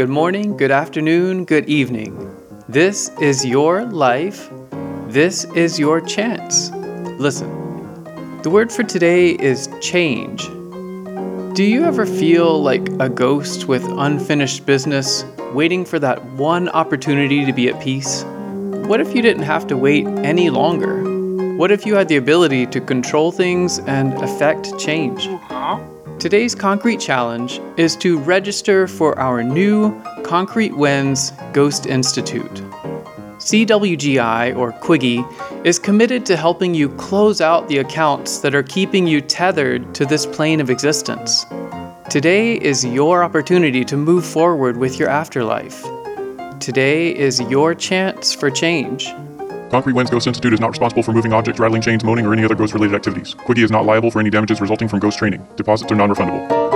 good morning, good afternoon, good evening. This is your life. This is your chance. Listen, the word for today is change. Do you ever feel like a ghost with unfinished business, waiting for that one opportunity to be at peace? What if you didn't have to wait any longer? What if you had the ability to control things and affect change? Uh-huh. Today's concrete challenge is to register for our new Concrete Wins Ghost Institute. CWGI, or Quiggy, is committed to helping you close out the accounts that are keeping you tethered to this plane of existence. Today is your opportunity to move forward with your afterlife. Today is your chance for change. Concrete Wins Ghost Institute is not responsible for moving objects, rattling chains, moaning, or any other ghost related activities. Quiggy is not liable for any damages resulting from ghost training. Deposits are non refundable.